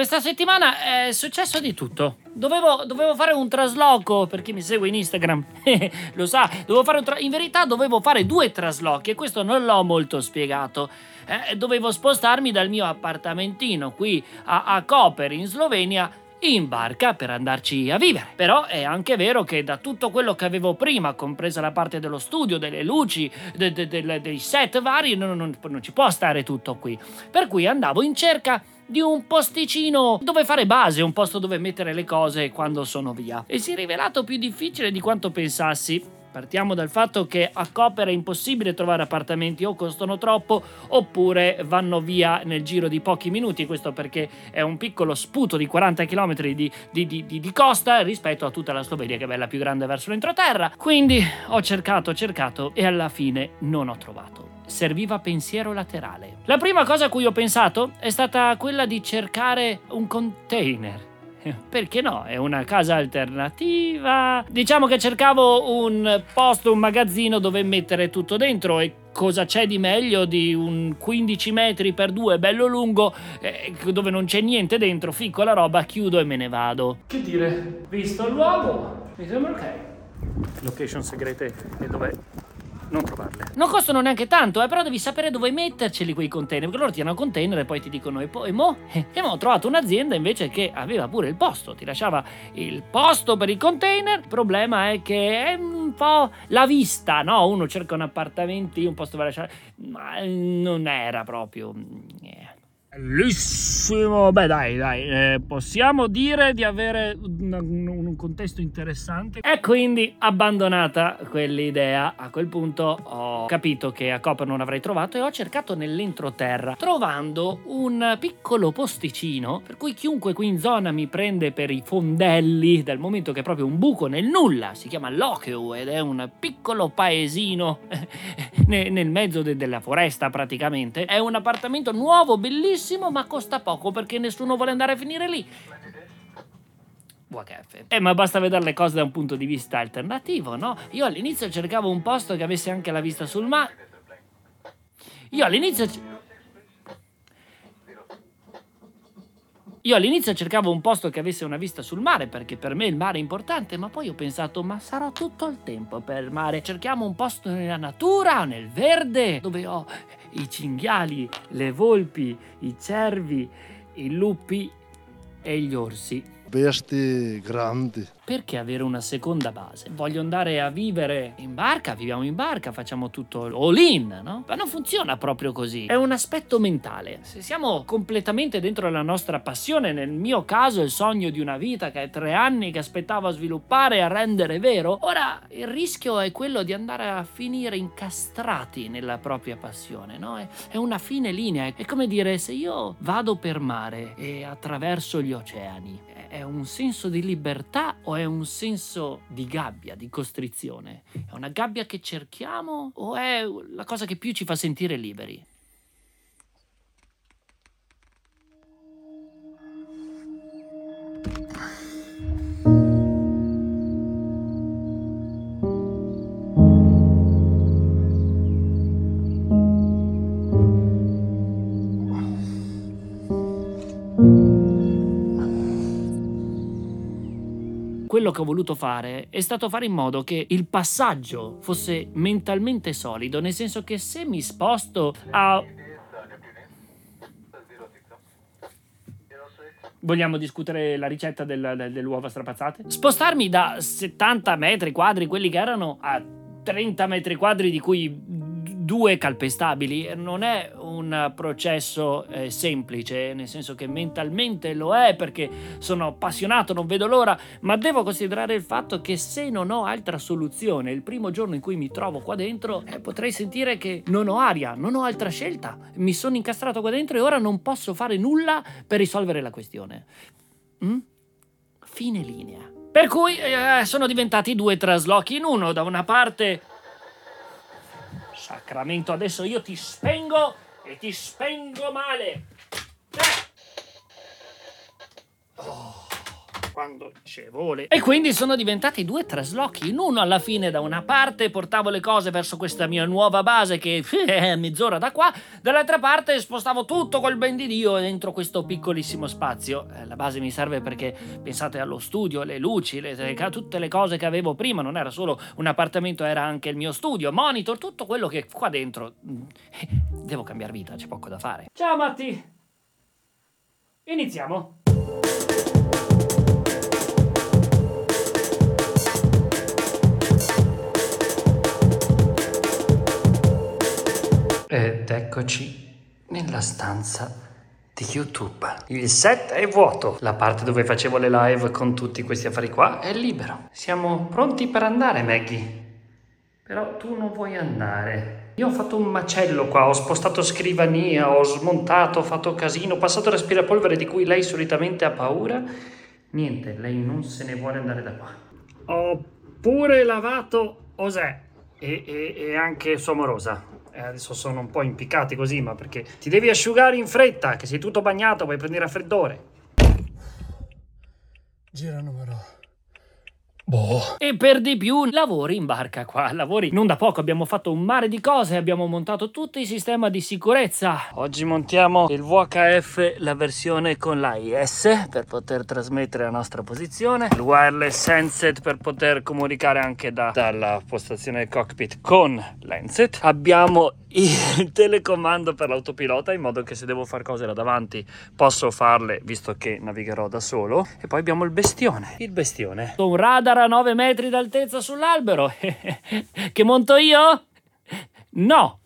Questa settimana è successo di tutto. Dovevo, dovevo fare un trasloco, per chi mi segue in Instagram lo sa, tra- in verità dovevo fare due traslochi e questo non l'ho molto spiegato. Eh, dovevo spostarmi dal mio appartamentino qui a, a Koper in Slovenia in barca per andarci a vivere. Però è anche vero che da tutto quello che avevo prima, compresa la parte dello studio, delle luci, de, de, de, dei set vari, non, non, non ci può stare tutto qui. Per cui andavo in cerca di un posticino dove fare base, un posto dove mettere le cose quando sono via. E si è rivelato più difficile di quanto pensassi. Partiamo dal fatto che a Coper è impossibile trovare appartamenti o costano troppo oppure vanno via nel giro di pochi minuti, questo perché è un piccolo sputo di 40 km di, di, di, di costa rispetto a tutta la Slovenia che è bella più grande verso l'entroterra. Quindi ho cercato, cercato e alla fine non ho trovato serviva pensiero laterale. La prima cosa a cui ho pensato è stata quella di cercare un container. Perché no? È una casa alternativa. Diciamo che cercavo un posto, un magazzino dove mettere tutto dentro e cosa c'è di meglio di un 15 metri per 2 bello lungo eh, dove non c'è niente dentro, ficco la roba, chiudo e me ne vado. Che dire, visto il luogo, mi sembra ok. Location segrete e dove non trovarle. Non costano neanche tanto, eh, però devi sapere dove metterceli quei container, perché loro ti hanno container e poi ti dicono e poi mo? E mo ho trovato un'azienda invece che aveva pure il posto, ti lasciava il posto per i container. Il problema è che è un po' la vista, no? Uno cerca un appartamento, un posto per lasciare, ma non era proprio... Bellissimo, beh dai dai, eh, possiamo dire di avere un, un, un, contesto interessante. E quindi abbandonata quell'idea. A quel punto ho capito che a Copper non avrei trovato e ho cercato nell'entroterra trovando un piccolo posticino per cui chiunque qui in zona mi prende per i fondelli dal momento che è proprio un buco nel nulla, si chiama Lokeu ed è un piccolo paesino nel mezzo de- della foresta praticamente, è un appartamento nuovo, bellissimo bellissimo, ma costa poco perché nessuno vuole andare a finire lì. WHF. Eh, ma basta vedere le cose da un punto di vista alternativo, no? Io all'inizio cercavo un posto che avesse anche la vista sul mare. Io all'inizio. Io all'inizio cercavo un posto che avesse una vista sul mare perché per me il mare è importante, ma poi ho pensato, ma sarò tutto il tempo per il mare. Cerchiamo un posto nella natura, nel verde, dove ho i cinghiali, le volpi, i cervi, i lupi e gli orsi. Bestie grandi perché avere una seconda base? Voglio andare a vivere in barca, viviamo in barca, facciamo tutto all in, no? Ma non funziona proprio così. È un aspetto mentale. Se siamo completamente dentro la nostra passione, nel mio caso il sogno di una vita che è tre anni che aspettavo a sviluppare e a rendere vero, ora il rischio è quello di andare a finire incastrati nella propria passione, no? È, è una fine linea. È come dire se io vado per mare e attraverso gli oceani, è un senso di libertà o è un senso di gabbia, di costrizione? È una gabbia che cerchiamo o è la cosa che più ci fa sentire liberi? Quello che ho voluto fare è stato fare in modo che il passaggio fosse mentalmente solido, nel senso che se mi sposto a Vogliamo discutere la ricetta del, del, delle uova strapazzate? Spostarmi da 70 metri quadri, quelli che erano, a 30 metri quadri di cui due calpestabili non è un processo eh, semplice, nel senso che mentalmente lo è perché sono appassionato, non vedo l'ora, ma devo considerare il fatto che se non ho altra soluzione il primo giorno in cui mi trovo qua dentro, eh, potrei sentire che non ho aria, non ho altra scelta, mi sono incastrato qua dentro e ora non posso fare nulla per risolvere la questione. Mm? Fine linea. Per cui eh, sono diventati due traslochi in uno, da una parte Sacramento, adesso io ti spengo e ti spengo male. Eh. Oh. Quando scevole. E quindi sono diventati due traslochi. In uno alla fine da una parte portavo le cose verso questa mia nuova base che è mezz'ora da qua, dall'altra parte spostavo tutto col ben di Dio dentro questo piccolissimo spazio. Eh, la base mi serve perché pensate allo studio, le luci, le, tutte le cose che avevo prima, non era solo un appartamento, era anche il mio studio, monitor, tutto quello che qua dentro... Mm, devo cambiare vita, c'è poco da fare. Ciao Matti! Iniziamo. Ed eccoci nella stanza di YouTube. Il set è vuoto. La parte dove facevo le live con tutti questi affari qua è libero. Siamo pronti per andare, Maggie. Però tu non vuoi andare. Io ho fatto un macello qua, ho spostato scrivania, ho smontato, ho fatto casino, ho passato l'aspirapolvere di cui lei solitamente ha paura. Niente, lei non se ne vuole andare da qua. Ho pure lavato Osè e, e, e anche sua morosa. Eh, adesso sono un po' impiccati così, ma perché ti devi asciugare in fretta, che sei tutto bagnato, puoi prendere raffreddore. Gira numero Boh. E per di più lavori in barca qua, lavori non da poco, abbiamo fatto un mare di cose, abbiamo montato tutto il sistema di sicurezza. Oggi montiamo il VHF, la versione con l'AIS per poter trasmettere la nostra posizione, il wireless handset per poter comunicare anche da, dalla postazione del cockpit con l'handset. Abbiamo il telecomando per l'autopilota in modo che se devo fare cose là davanti posso farle visto che navigherò da solo. E poi abbiamo il bestione. Il bestione. Un radar a 9 metri d'altezza sull'albero. Che monto io? no.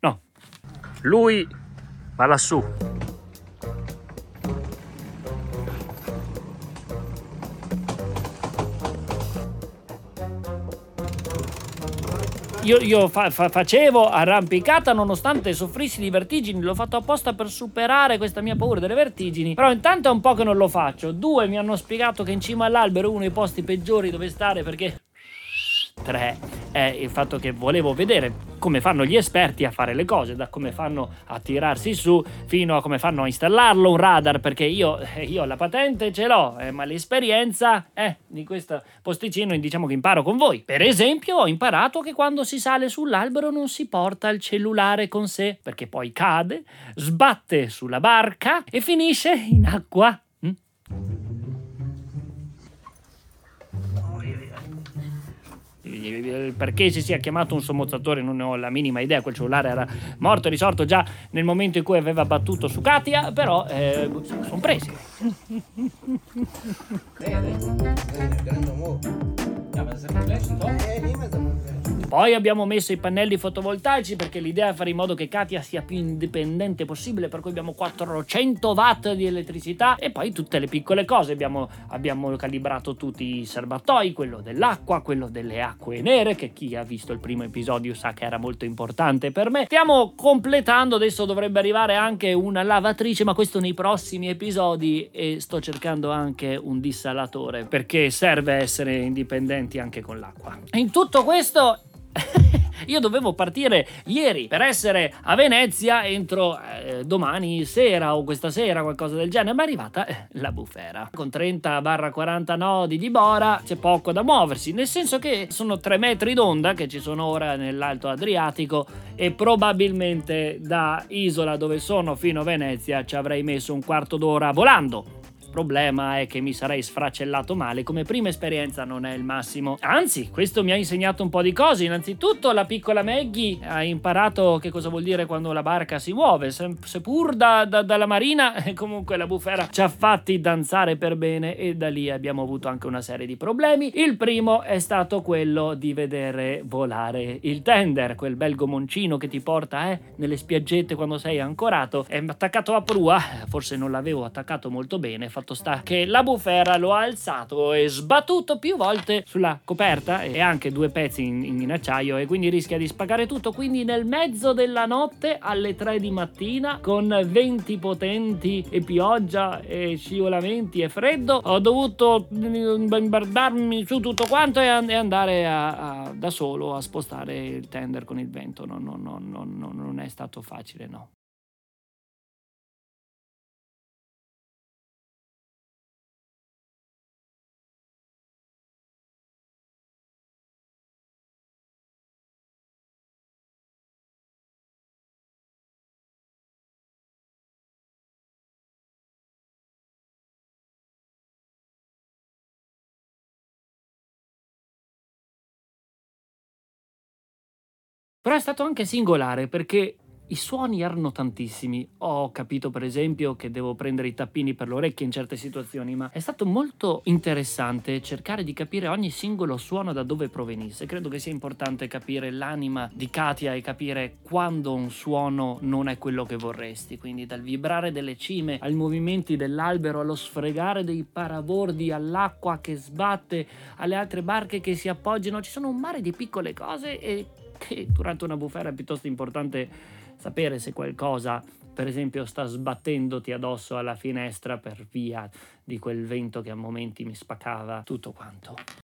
No. Lui va lassù io, io fa, fa, facevo arrampicata nonostante soffrissi di vertigini, l'ho fatto apposta per superare questa mia paura delle vertigini, però intanto è un po' che non lo faccio. Due mi hanno spiegato che in cima all'albero è uno dei posti peggiori dove stare perché 3 è il fatto che volevo vedere come fanno gli esperti a fare le cose, da come fanno a tirarsi su fino a come fanno a installarlo un radar, perché io, eh, io la patente ce l'ho, eh, ma l'esperienza eh, di questo posticino diciamo che imparo con voi. Per esempio ho imparato che quando si sale sull'albero non si porta il cellulare con sé, perché poi cade, sbatte sulla barca e finisce in acqua. Perché si sia chiamato un sommozzatore non ne ho la minima idea, quel cellulare era morto e risorto già nel momento in cui aveva battuto su Katia, però eh, sono presi. Poi abbiamo messo i pannelli fotovoltaici perché l'idea è fare in modo che Katia sia più indipendente possibile, per cui abbiamo 400 watt di elettricità e poi tutte le piccole cose. Abbiamo, abbiamo calibrato tutti i serbatoi, quello dell'acqua, quello delle acque nere, che chi ha visto il primo episodio sa che era molto importante per me. Stiamo completando, adesso dovrebbe arrivare anche una lavatrice, ma questo nei prossimi episodi e sto cercando anche un dissalatore perché serve essere indipendenti anche con l'acqua. In tutto questo Io dovevo partire ieri per essere a Venezia entro eh, domani sera o questa sera, qualcosa del genere, ma è arrivata eh, la bufera. Con 30-40 nodi di bora c'è poco da muoversi, nel senso che sono 3 metri d'onda che ci sono ora nell'Alto Adriatico e probabilmente da Isola dove sono fino a Venezia ci avrei messo un quarto d'ora volando problema è che mi sarei sfracellato male, come prima esperienza non è il massimo. Anzi, questo mi ha insegnato un po' di cose. Innanzitutto la piccola Maggie ha imparato che cosa vuol dire quando la barca si muove, seppur da, da, dalla marina, comunque la bufera ci ha fatti danzare per bene e da lì abbiamo avuto anche una serie di problemi. Il primo è stato quello di vedere volare il tender, quel bel gomoncino che ti porta eh, nelle spiaggette quando sei ancorato. È attaccato a prua, forse non l'avevo attaccato molto bene, fatto sta che la bufera lo ha alzato e sbattuto più volte sulla coperta e anche due pezzi in, in acciaio e quindi rischia di spaccare tutto. Quindi nel mezzo della notte alle 3 di mattina con venti potenti e pioggia e scivolamenti e freddo ho dovuto bombardarmi su tutto quanto e, andare a, a, da solo a spostare il tender con il vento. No, no, no, no, non è stato facile, no. Però è stato anche singolare perché i suoni erano tantissimi. Ho capito, per esempio, che devo prendere i tappini per le orecchie in certe situazioni, ma è stato molto interessante cercare di capire ogni singolo suono da dove provenisse. Credo che sia importante capire l'anima di Katia e capire quando un suono non è quello che vorresti. Quindi dal vibrare delle cime ai movimenti dell'albero, allo sfregare dei parabordi, all'acqua che sbatte, alle altre barche che si appoggiano. Ci sono un mare di piccole cose e che durante una bufera è piuttosto importante sapere se qualcosa, per esempio, sta sbattendoti addosso alla finestra per via di quel vento che a momenti mi spaccava tutto quanto.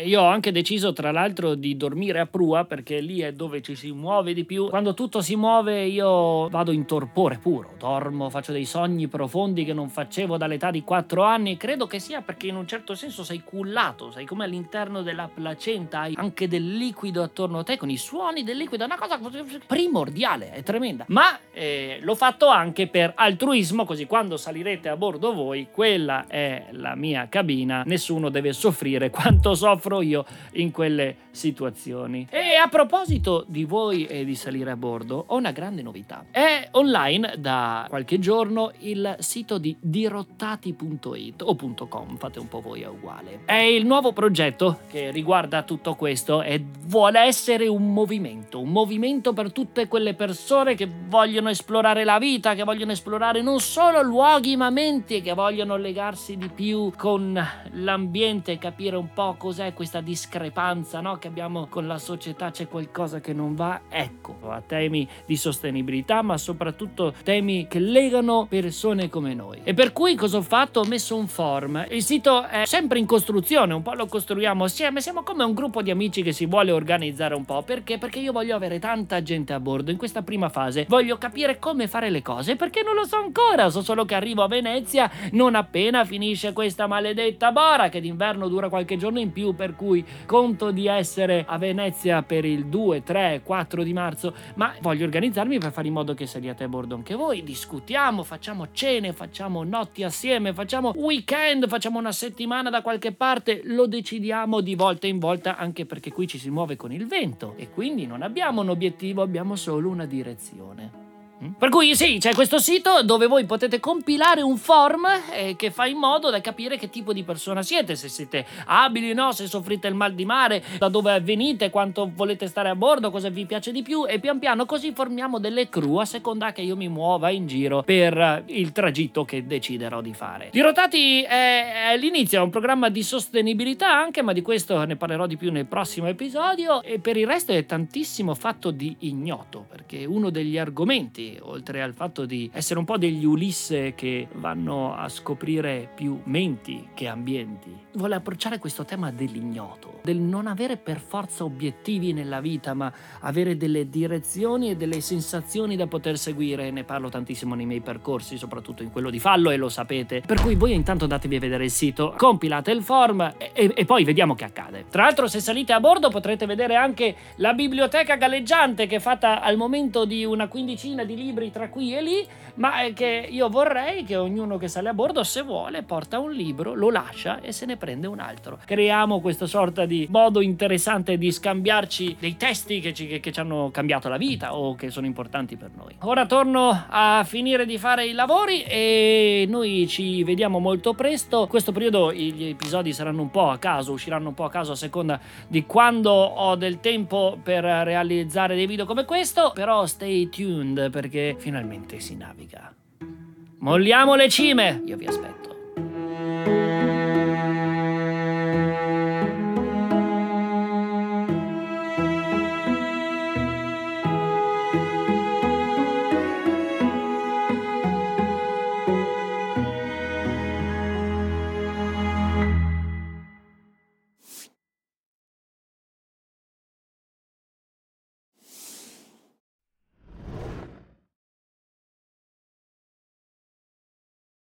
E io ho anche deciso, tra l'altro, di dormire a prua perché lì è dove ci si muove di più. Quando tutto si muove, io vado in torpore puro. Dormo, faccio dei sogni profondi che non facevo dall'età di 4 anni. Credo che sia perché in un certo senso sei cullato, sei come all'interno della placenta, hai anche del liquido attorno a te con i suoni del liquido. È una cosa primordiale, è tremenda. Ma eh, l'ho fatto anche per altruismo, così quando salirete a bordo voi, quella è la mia cabina, nessuno deve soffrire quanto soffro soffro io in quelle situazioni. E a proposito di voi e di salire a bordo, ho una grande novità. È online da qualche giorno il sito di dirottati.it o .com, fate un po' voi, è uguale. È il nuovo progetto che riguarda tutto questo e vuole essere un movimento, un movimento per tutte quelle persone che vogliono esplorare la vita, che vogliono esplorare non solo luoghi ma menti, che vogliono legarsi di più con l'ambiente, capire un po' cos'è questa discrepanza no, che abbiamo con la società, c'è qualcosa che non va, ecco, a temi di sostenibilità, ma soprattutto temi che legano persone come noi. E per cui cosa ho fatto? Ho messo un form. Il sito è sempre in costruzione, un po' lo costruiamo assieme, siamo come un gruppo di amici che si vuole organizzare un po'. Perché? Perché io voglio avere tanta gente a bordo in questa prima fase, voglio capire come fare le cose, perché non lo so ancora, so solo che arrivo a Venezia non appena finisce questa maledetta bora che d'inverno dura qualche giorno in più per cui conto di essere a Venezia per il 2, 3, 4 di marzo, ma voglio organizzarmi per fare in modo che saliate a bordo anche voi, discutiamo, facciamo cene, facciamo notti assieme, facciamo weekend, facciamo una settimana da qualche parte, lo decidiamo di volta in volta anche perché qui ci si muove con il vento e quindi non abbiamo un obiettivo, abbiamo solo una direzione. Mm? Per cui sì, c'è questo sito dove voi potete compilare un form eh, che fa in modo da capire che tipo di persona siete, se siete abili o no, se soffrite il mal di mare, da dove venite, quanto volete stare a bordo, cosa vi piace di più e pian piano così formiamo delle crew a seconda che io mi muova in giro per eh, il tragitto che deciderò di fare. Dirotati è, è l'inizio, è un programma di sostenibilità anche, ma di questo ne parlerò di più nel prossimo episodio e per il resto è tantissimo fatto di ignoto, perché uno degli argomenti oltre al fatto di essere un po' degli Ulisse che vanno a scoprire più menti che ambienti, vuole approcciare questo tema dell'ignoto, del non avere per forza obiettivi nella vita, ma avere delle direzioni e delle sensazioni da poter seguire. Ne parlo tantissimo nei miei percorsi, soprattutto in quello di fallo e lo sapete. Per cui voi intanto datevi a vedere il sito, compilate il form e, e, poi vediamo che accade. Tra l'altro se salite a bordo potrete vedere anche la biblioteca galleggiante che è fatta al momento di una quindicina di libri tra qui e lì, ma è che io vorrei che ognuno che sale a bordo, se vuole, porta un libro, lo lascia e se ne prende un altro. Creiamo questa sorta di modo interessante di scambiarci dei testi che ci, che, che ci hanno cambiato la vita o che sono importanti per noi. Ora torno a finire di fare i lavori e noi ci vediamo molto presto. In questo periodo gli episodi saranno un po' a caso, usciranno un po' a caso a seconda di quando ho del tempo per realizzare dei video come questo, però stay tuned perché perché finalmente si naviga. Molliamo le cime! Io vi aspetto.